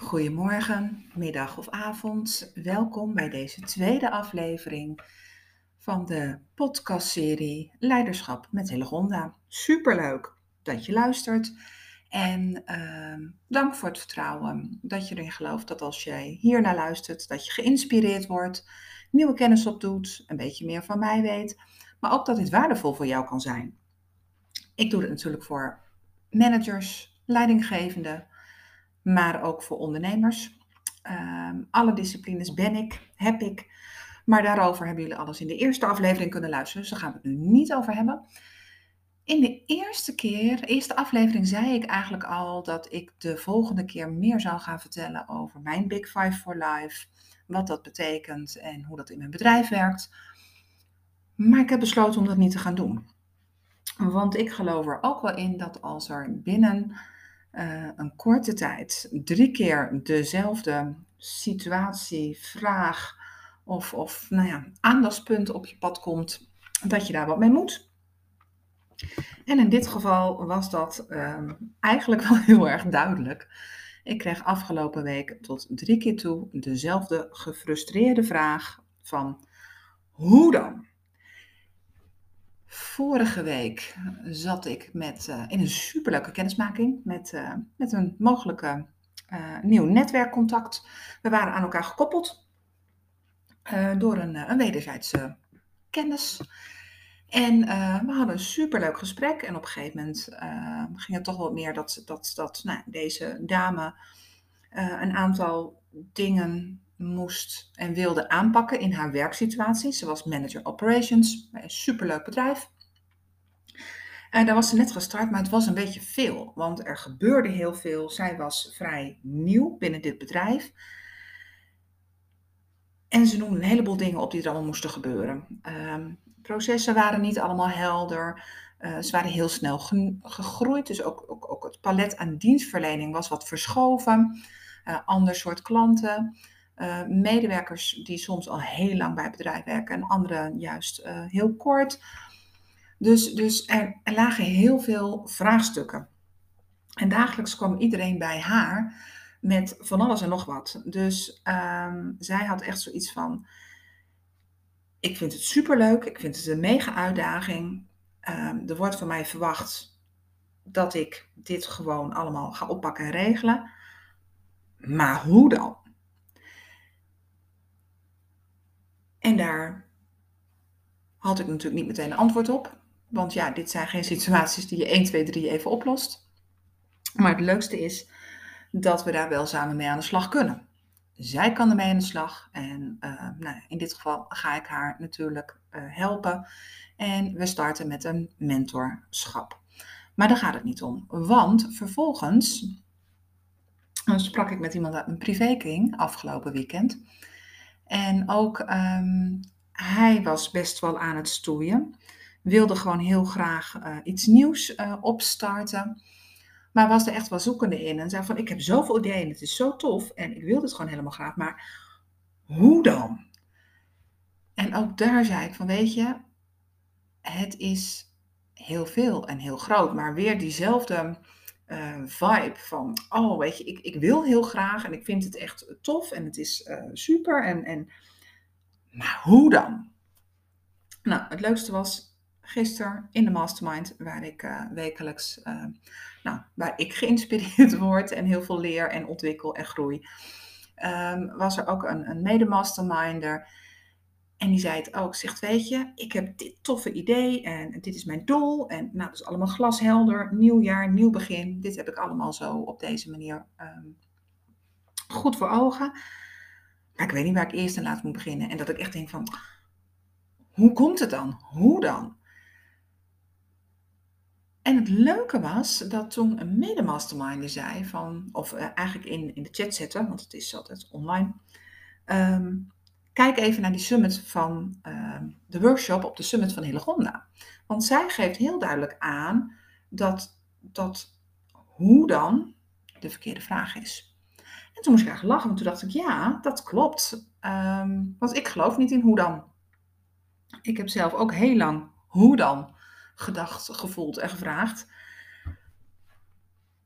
Goedemorgen, middag of avond. Welkom bij deze tweede aflevering van de podcastserie Leiderschap met Hillegonda. Superleuk dat je luistert en uh, dank voor het vertrouwen dat je erin gelooft dat als jij hier naar luistert, dat je geïnspireerd wordt, nieuwe kennis opdoet, een beetje meer van mij weet, maar ook dat dit waardevol voor jou kan zijn. Ik doe het natuurlijk voor managers, leidinggevenden, maar ook voor ondernemers. Um, alle disciplines ben ik, heb ik. Maar daarover hebben jullie alles in de eerste aflevering kunnen luisteren. Dus daar gaan we het nu niet over hebben. In de eerste keer, eerste aflevering, zei ik eigenlijk al dat ik de volgende keer meer zou gaan vertellen over mijn Big Five for Life. Wat dat betekent en hoe dat in mijn bedrijf werkt. Maar ik heb besloten om dat niet te gaan doen. Want ik geloof er ook wel in dat als er binnen uh, een korte tijd drie keer dezelfde situatie, vraag of, of nou ja, aandachtspunt op je pad komt, dat je daar wat mee moet. En in dit geval was dat uh, eigenlijk wel heel erg duidelijk. Ik kreeg afgelopen week tot drie keer toe dezelfde gefrustreerde vraag van hoe dan? Vorige week zat ik met, uh, in een superleuke kennismaking met, uh, met een mogelijke uh, nieuw netwerkcontact. We waren aan elkaar gekoppeld door een, een wederzijdse kennis. En we hadden een superleuk gesprek. En op een gegeven moment ging het toch wat meer dat, dat, dat nou, deze dame een aantal dingen moest en wilde aanpakken in haar werksituatie. Ze was manager operations bij een superleuk bedrijf. En daar was ze net gestart, maar het was een beetje veel, want er gebeurde heel veel. Zij was vrij nieuw binnen dit bedrijf. En ze noemde een heleboel dingen op die er allemaal moesten gebeuren. Um, processen waren niet allemaal helder. Uh, ze waren heel snel gegroeid, dus ook, ook, ook, het palet aan dienstverlening was wat verschoven. Uh, ander soort klanten. Uh, medewerkers die soms al heel lang bij het bedrijf werken en anderen juist uh, heel kort. Dus, dus er, lagen heel veel vraagstukken. En dagelijks kwam iedereen bij haar met van alles en nog wat. Dus um, zij had echt zoiets van: Ik vind het superleuk, ik vind het een mega uitdaging. Um, er wordt van mij verwacht dat ik dit gewoon allemaal ga oppakken en regelen. Maar hoe dan? En daar had ik natuurlijk niet meteen een antwoord op. Want ja, dit zijn geen situaties die je 1, 2, 3 even oplost. Maar het leukste is dat we daar wel samen mee aan de slag kunnen. Zij kan ermee aan de slag en uh, nou, in dit geval ga ik haar natuurlijk uh, helpen. En we starten met een mentorschap. Maar daar gaat het niet om, want vervolgens sprak ik met iemand uit mijn privékring afgelopen weekend. En ook um, hij was best wel aan het stoeien. Wilde gewoon heel graag uh, iets nieuws uh, opstarten. Maar was er echt wel zoekende in. En zei van, ik heb zoveel ideeën, het is zo tof. En ik wil het gewoon helemaal graag. Maar hoe dan? En ook daar zei ik van, weet je, het is heel veel en heel groot. Maar weer diezelfde uh, vibe van, oh weet je, ik, ik wil heel graag en ik vind het echt tof en het is uh, super. En, en, maar hoe dan? Nou, het leukste was gisteren in de mastermind, waar ik uh, wekelijks, nou, waar ik geïnspireerd word en heel veel leer en ontwikkel en groei. Um, was er ook een, een mede-masterminder en die zei het ook, zegt, weet je, ik heb dit toffe idee en dit is mijn doel. En nou, dat is allemaal glashelder, nieuw jaar, nieuw begin. Dit heb ik allemaal zo op deze manier um, goed voor ogen. Maar ik weet niet waar ik eerst en laat moet beginnen. En dat ik echt denk van, hoe komt het dan? Hoe dan? En het leuke was dat toen een medemasterminder zei van, of uh, eigenlijk in, in de chat zetten, want het is altijd online. Um, kijk even naar die summit van uh, de workshop op de summit van Hillegonda. Want zij geeft heel duidelijk aan dat, dat hoe dan de verkeerde vraag is. En toen moest ik eigenlijk lachen, want toen dacht ik, ja, dat klopt. Um, want ik geloof niet in hoe dan. Ik heb zelf ook heel lang hoe dan gedacht, gevoeld en gevraagd.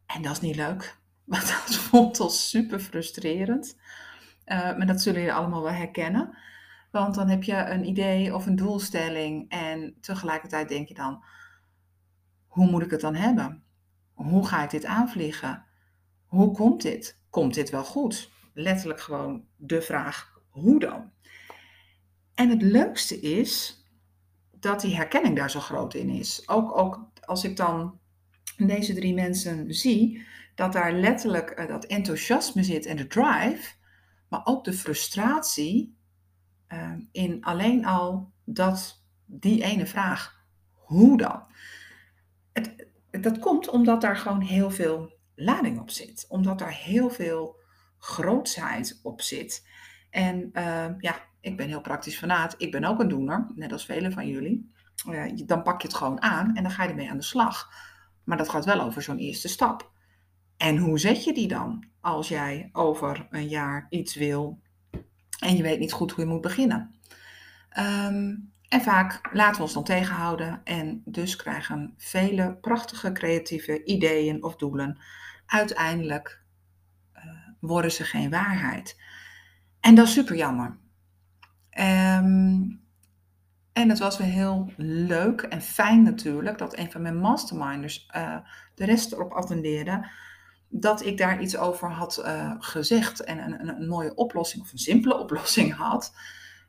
En dat is niet leuk. Want dat voelt al super frustrerend. Uh, maar dat zullen jullie allemaal wel herkennen. Want dan heb je een idee of een doelstelling en tegelijkertijd denk je dan, hoe moet ik het dan hebben? Hoe ga ik dit aanvliegen? Hoe komt dit? Komt dit wel goed? Letterlijk gewoon de vraag, hoe dan? En het leukste is dat die herkenning daar zo groot in is. Ook, ook als ik dan deze drie mensen zie, dat daar letterlijk eh, dat enthousiasme zit en de drive, maar ook de frustratie uh, in alleen al dat, die ene vraag, hoe dan? Het, dat komt omdat daar gewoon heel veel lading op zit, omdat daar heel veel grootsheid op zit. En uh, ja, ik ben heel praktisch fanaat. Ik ben ook een doener, net als velen van jullie. Uh, dan pak je het gewoon aan en dan ga je ermee aan de slag. Maar dat gaat wel over zo'n eerste stap. En hoe zet je die dan als jij over een jaar iets wil en je weet niet goed hoe je moet beginnen? Um, en vaak laten we ons dan tegenhouden en dus krijgen vele prachtige creatieve ideeën of doelen uiteindelijk uh, worden ze geen waarheid. En dat is super jammer. Um, en het was weer heel leuk en fijn natuurlijk dat een van mijn masterminders uh, de rest erop attendeerde dat ik daar iets over had uh, gezegd en een, een, een, mooie oplossing of een simpele oplossing had,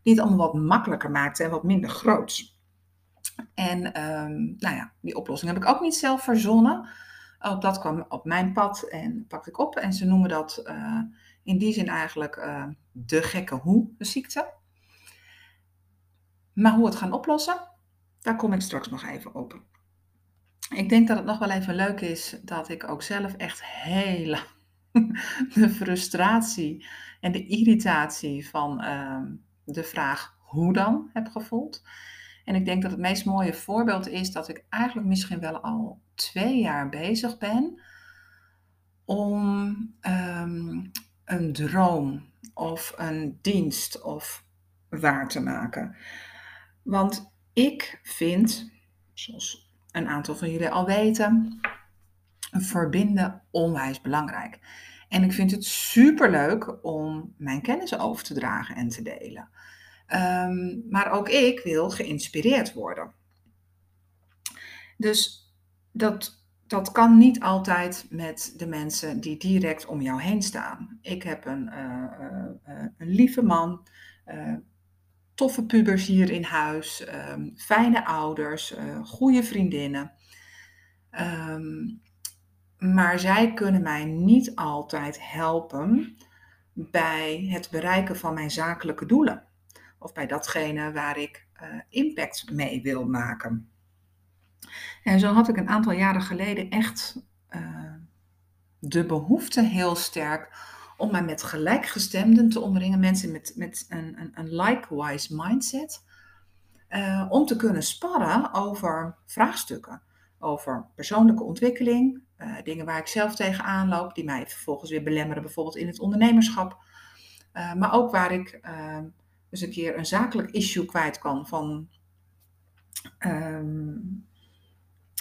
die het allemaal wat makkelijker maakte en wat minder groots. En um, nou ja, die oplossing heb ik ook niet zelf verzonnen. Ook dat kwam op mijn pad en pakte ik op. En ze noemen dat uh, in die zin eigenlijk uh, de gekke hoe ziekte. Maar hoe het gaan oplossen, daar kom ik straks nog even op. Ik denk dat het nog wel even leuk is dat ik ook zelf echt hele de frustratie en de irritatie van uh, de vraag hoe dan heb gevoeld. En ik denk dat het meest mooie voorbeeld is dat ik eigenlijk misschien wel al twee jaar bezig ben om um, een droom of een dienst of waar te maken. Want ik vind, zoals een aantal van jullie al weten, verbinden onwijs belangrijk. En ik vind het superleuk om mijn kennis over te dragen en te delen. Um, maar ook ik wil geïnspireerd worden. Dus dat, dat kan niet altijd met de mensen die direct om jou heen staan. Ik heb een, uh, uh, een lieve man, toffe pubers hier in huis, um, fijne ouders, uh, goede vriendinnen. Um, maar zij kunnen mij niet altijd helpen bij het bereiken van mijn zakelijke doelen. Of bij datgene waar ik uh, impact mee wil maken. En zo had ik een aantal jaren geleden echt uh, de behoefte heel sterk om mij met gelijkgestemden te omringen, mensen met, met een, een, een likewise mindset, uh, om te kunnen sparren over vraagstukken, over persoonlijke ontwikkeling, uh, dingen waar ik zelf tegenaan loop, die mij vervolgens weer belemmeren, bijvoorbeeld in het ondernemerschap, uh, maar ook waar ik dus een keer een zakelijk issue kwijt kan van um,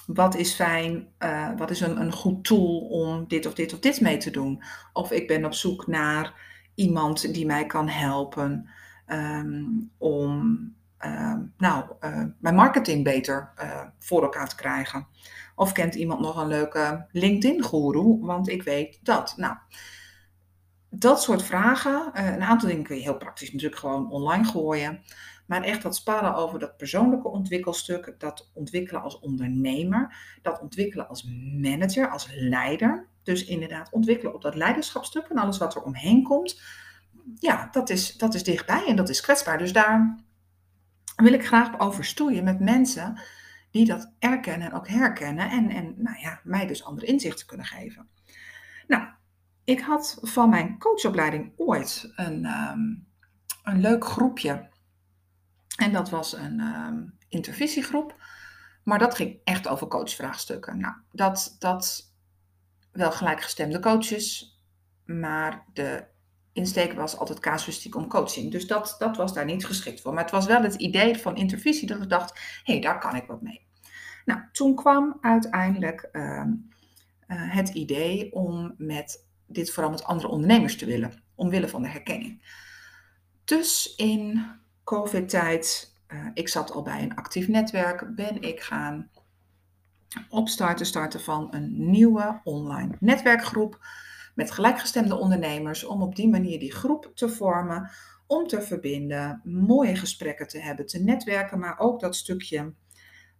wat is fijn, uh, wat is een, een goed tool om dit of dit of dit mee te doen. Of ik ben op zoek naar iemand die mij kan helpen um, om uh, nou, uh, mijn marketing beter voor elkaar te krijgen. Of kent iemand nog een leuke LinkedIn-guru, want ik weet dat. Nou, dat soort vragen, een aantal dingen kun je heel praktisch natuurlijk gewoon online gooien. Maar echt dat sparren over dat persoonlijke ontwikkelstuk, dat ontwikkelen als ondernemer, dat ontwikkelen als manager, als leider. Dus inderdaad ontwikkelen op dat leiderschapstuk en alles wat er omheen komt. Ja, dat is, dat is dichtbij en dat is kwetsbaar. Dus daar wil ik graag over stoeien met mensen die dat erkennen en ook herkennen. En, en nou ja, mij dus andere inzichten kunnen geven. Nou, ik had van mijn coachopleiding ooit een, um, een leuk groepje en dat was een um, intervisiegroep. Maar dat ging echt over coachvraagstukken. Nou, dat, dat wel gelijkgestemde coaches, maar de insteek was altijd casuïstiek om coaching. Dus dat, dat was daar niet geschikt voor. Maar het was wel het idee van intervisie dat ik dacht, hé, hey, daar kan ik wat mee. Nou, toen kwam uiteindelijk uh, uh, het idee om met dit vooral met andere ondernemers te willen, omwille van de herkenning. Dus in COVID-tijd, uh, ik zat al bij een actief netwerk, ben ik gaan opstarten, starten van een nieuwe online netwerkgroep met gelijkgestemde ondernemers, om op die manier die groep te vormen, om te verbinden, mooie gesprekken te hebben, te netwerken, maar ook dat stukje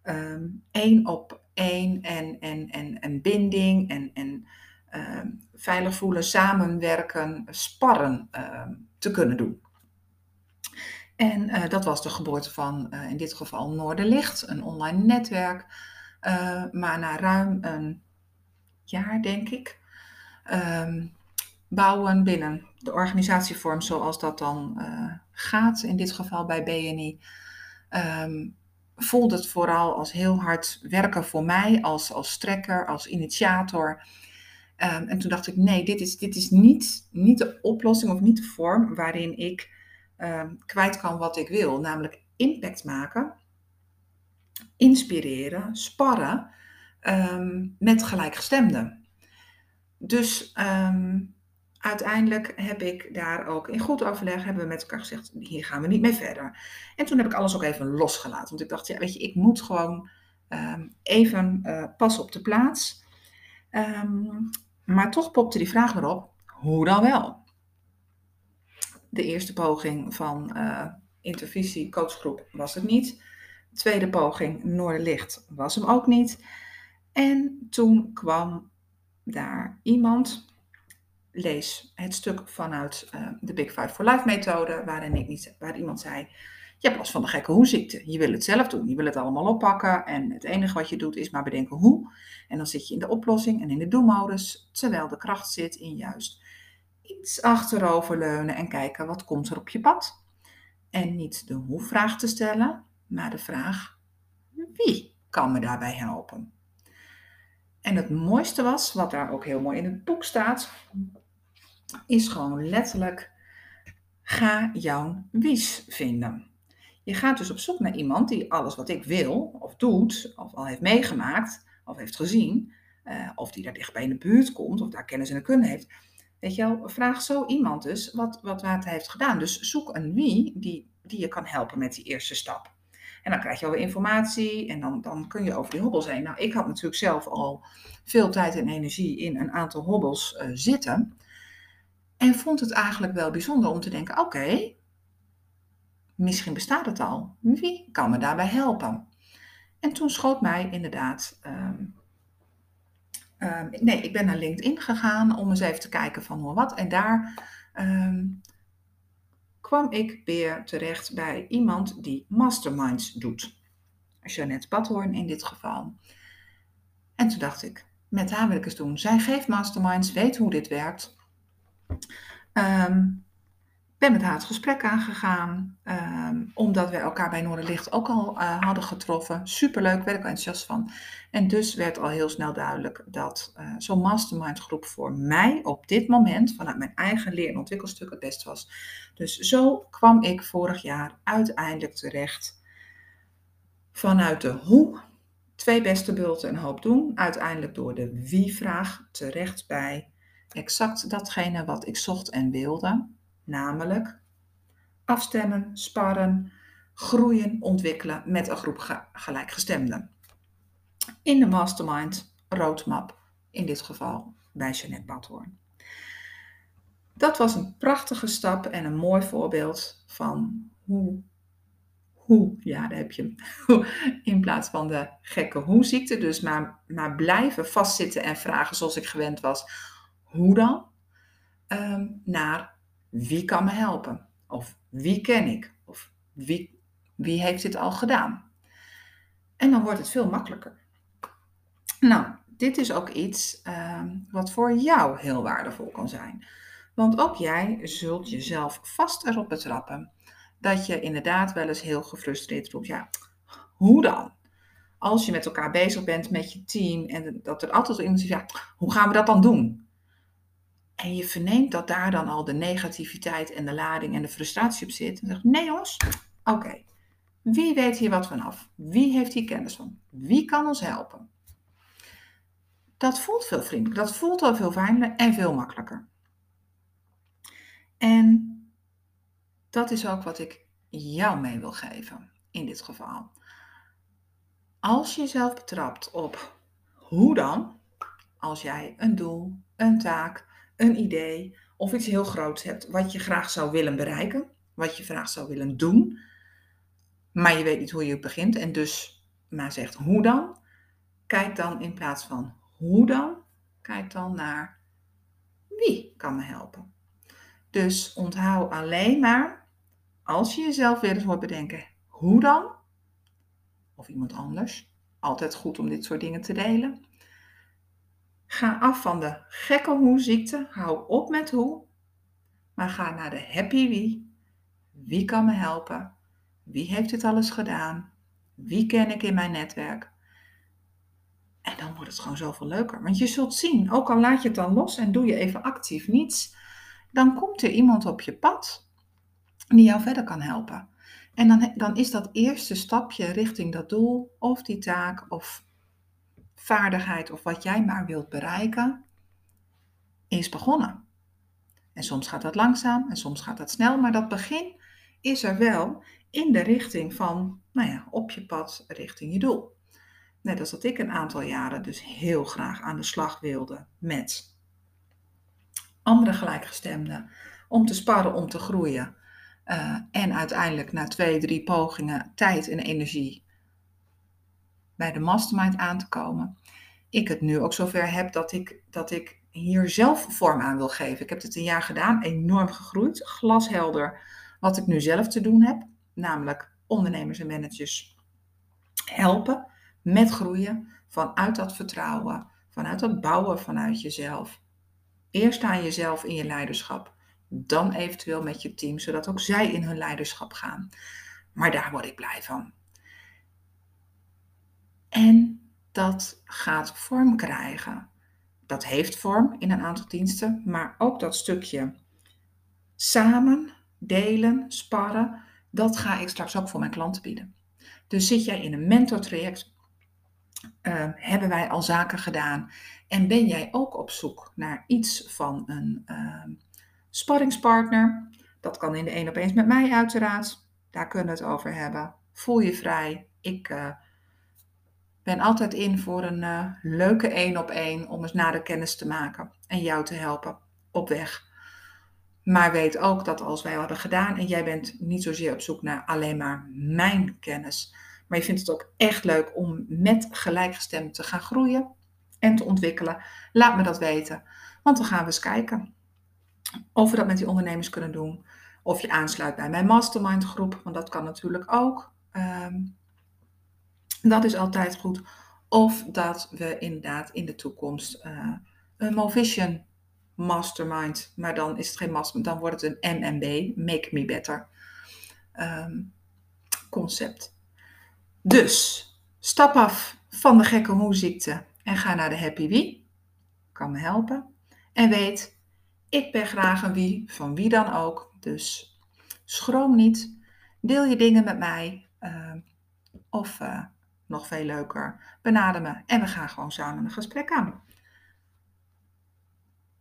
um, één op één en, en, en, en binding en, en uh, veilig voelen, samenwerken, sparren uh, te kunnen doen. En uh, dat was de geboorte van uh, in dit geval Noorderlicht, een online netwerk. Uh, maar na ruim een jaar, denk ik, um, bouwen binnen de organisatievorm zoals dat dan gaat, in dit geval bij BNI, um, voelde het vooral als heel hard werken voor mij, als, als strekker, als initiator. Um, en toen dacht ik, nee, dit is, dit is niet, niet de oplossing of niet de vorm waarin ik um, kwijt kan wat ik wil. Namelijk impact maken, inspireren, sparren um, met gelijkgestemden. Dus uiteindelijk heb ik daar ook in goed overleg hebben we met elkaar gezegd, hier gaan we niet mee verder. En toen heb ik alles ook even losgelaten. Want ik dacht, ja, weet je, ik moet gewoon even uh, passen op de plaats. Maar toch popte die vraag erop, hoe dan wel? De eerste poging van uh, intervisie coachgroep was het niet. De tweede poging Noorderlicht was hem ook niet. En toen kwam daar iemand lees het stuk vanuit uh, de Big Five for Life methode, waarin ik niet, waar iemand zei, je hebt last van de gekke hoe-ziekte. Je wil het zelf doen, je wil het allemaal oppakken en het enige wat je doet is maar bedenken hoe. En dan zit je in de oplossing en in de do-modus, terwijl de kracht zit in juist iets achteroverleunen en kijken wat komt er op je pad. En niet de hoe-vraag te stellen, maar de vraag wie kan me daarbij helpen. En het mooiste was, wat daar ook heel mooi in het boek staat, is gewoon letterlijk: ga jouw wies vinden. Je gaat dus op zoek naar iemand die alles wat ik wil, of doet, of al heeft meegemaakt, of heeft gezien, uh, of die daar dichtbij in de buurt komt, of daar kennis en kunde heeft. Weet je vraag zo iemand dus wat, wat, wat hij heeft gedaan. Dus zoek een wie die, die je kan helpen met die eerste stap. En dan krijg je alweer informatie en dan, dan kun je over die hobbels heen. Nou, ik had natuurlijk zelf al veel tijd en energie in een aantal hobbels uh, zitten. En vond het eigenlijk wel bijzonder om te denken: oké, misschien bestaat het al. Wie kan me daarbij helpen? En toen schoot mij inderdaad. Um, um, nee, ik ben naar LinkedIn gegaan om eens even te kijken van hoe wat. En daar um, kwam ik weer terecht bij iemand die masterminds doet. Jeannette Badhoorn in dit geval. En toen dacht ik, met haar wil ik eens doen. Zij geeft masterminds, weet hoe dit werkt. Um, met haar het gesprek aangegaan, um, omdat we elkaar bij Noorderlicht ook al uh, hadden getroffen. Superleuk, werd ik al enthousiast van. En dus werd al heel snel duidelijk dat uh, zo'n mastermind groep voor mij op dit moment, vanuit mijn eigen leer- en ontwikkelstuk, het best was. Dus zo kwam ik vorig jaar uiteindelijk terecht vanuit de hoe, twee beste bulten en hoop doen, uiteindelijk door de wie-vraag terecht bij exact datgene wat ik zocht en wilde, namelijk afstemmen, sparren, groeien, ontwikkelen met een groep gelijkgestemden. In de mastermind roadmap, in dit geval bij Jeanette Badhoorn. Dat was een prachtige stap en een mooi voorbeeld van hoe, hoe ja, daar heb je hem, in plaats van de gekke hoe-ziekte, dus maar, maar blijven vastzitten en vragen zoals ik gewend was, hoe dan? Um, naar wie kan me helpen? Of wie ken ik? Of wie, wie heeft dit al gedaan? En dan wordt het veel makkelijker. Nou, dit is ook iets um, wat voor jou heel waardevol kan zijn. Want ook jij zult jezelf vast erop betrappen dat je inderdaad wel eens heel gefrustreerd roept. Ja, hoe dan? Als je met elkaar bezig bent met je team en dat er altijd iemand zegt, ja, hoe gaan we dat dan doen? En je verneemt dat daar dan al de negativiteit en de lading en de frustratie op zit. En zegt, nee jongens, oké. Wie weet hier wat vanaf? Wie heeft hier kennis van? Wie kan ons helpen? Dat voelt veel vriendelijker, dat voelt al veel fijner en veel makkelijker. En dat is ook wat ik jou mee wil geven in dit geval. Als je jezelf betrapt op hoe dan, als jij een doel, een taak, een idee of iets heel groots hebt wat je graag zou willen bereiken, wat je graag zou willen doen, maar je weet niet hoe je begint en dus maar zegt hoe dan, kijk dan in plaats van hoe dan, kijk dan naar wie kan me helpen. Dus onthoud alleen maar, als je jezelf weer eens hoort bedenken, hoe dan, of iemand anders, altijd goed om dit soort dingen te delen. Ga af van de gekke hoe-ziekte, hou op met hoe, maar ga naar de happy wie. Wie kan me helpen? Wie heeft dit alles gedaan? Wie ken ik in mijn netwerk? En dan wordt het gewoon zoveel leuker. Want je zult zien, ook al laat je het dan los en doe je even actief niets, dan komt er iemand op je pad die jou verder kan helpen. En dan, dan is dat eerste stapje richting dat doel of die taak of vaardigheid of wat jij maar wilt bereiken, is begonnen. En soms gaat dat langzaam en soms gaat dat snel, maar dat begin is er wel in de richting van, nou ja, op je pad richting je doel. Net als dat ik een aantal jaren dus heel graag aan de slag wilde met andere gelijkgestemden, om te sparren, om te groeien. Uh, en uiteindelijk na twee, drie pogingen tijd en energie bij de mastermind aan te komen. Ik het nu ook zover heb dat ik, dat ik hier zelf vorm aan wil geven. Ik heb het een jaar gedaan, enorm gegroeid, glashelder wat ik nu zelf te doen heb, namelijk ondernemers en managers helpen met groeien vanuit dat vertrouwen, vanuit dat bouwen vanuit jezelf. Eerst aan jezelf in je leiderschap, dan eventueel met je team, zodat ook zij in hun leiderschap gaan. Maar daar word ik blij van. En dat gaat vorm krijgen dat heeft vorm in een aantal diensten, maar ook dat stukje samen, delen, sparren, dat ga ik straks ook voor mijn klanten bieden. Dus zit jij in een mentortraject, uh, hebben wij al zaken gedaan en ben jij ook op zoek naar iets van een uh, sparringspartner, dat kan in de één op eens met mij uiteraard, daar kunnen we het over hebben. Voel je vrij, ik uh, ben altijd in voor een uh, leuke één op één om eens nader kennis te maken en jou te helpen op weg. Maar weet ook dat als wij hadden gedaan en jij bent niet zozeer op zoek naar alleen maar mijn kennis, maar je vindt het ook echt leuk om met gelijkgestemd te gaan groeien en te ontwikkelen, laat me dat weten. Want dan gaan we eens kijken of we dat met die ondernemers kunnen doen. Of je aansluit bij mijn mastermind groep, want dat kan natuurlijk ook. Um, dat is altijd goed. Of dat we inderdaad in de toekomst uh, een Movision Mastermind, maar dan is het geen mastermind, dan wordt het een MMB, Make Me Better um, concept. Dus stap af van de gekke hoe-ziekte en ga naar de Happy Wie. Kan me helpen. En weet, ik ben graag een wie, van wie dan ook. Dus schroom niet. Deel je dingen met mij. Uh, of uh, nog veel leuker. Benader me en we gaan gewoon samen een gesprek aan.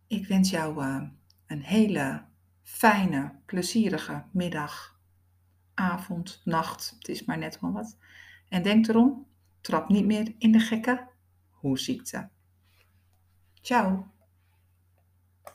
Ik wens jou uh, een hele fijne, plezierige middag, avond, nacht. Het is maar net wel wat. En denk erom, trap niet meer in de gekke hoe ziekte. Ciao.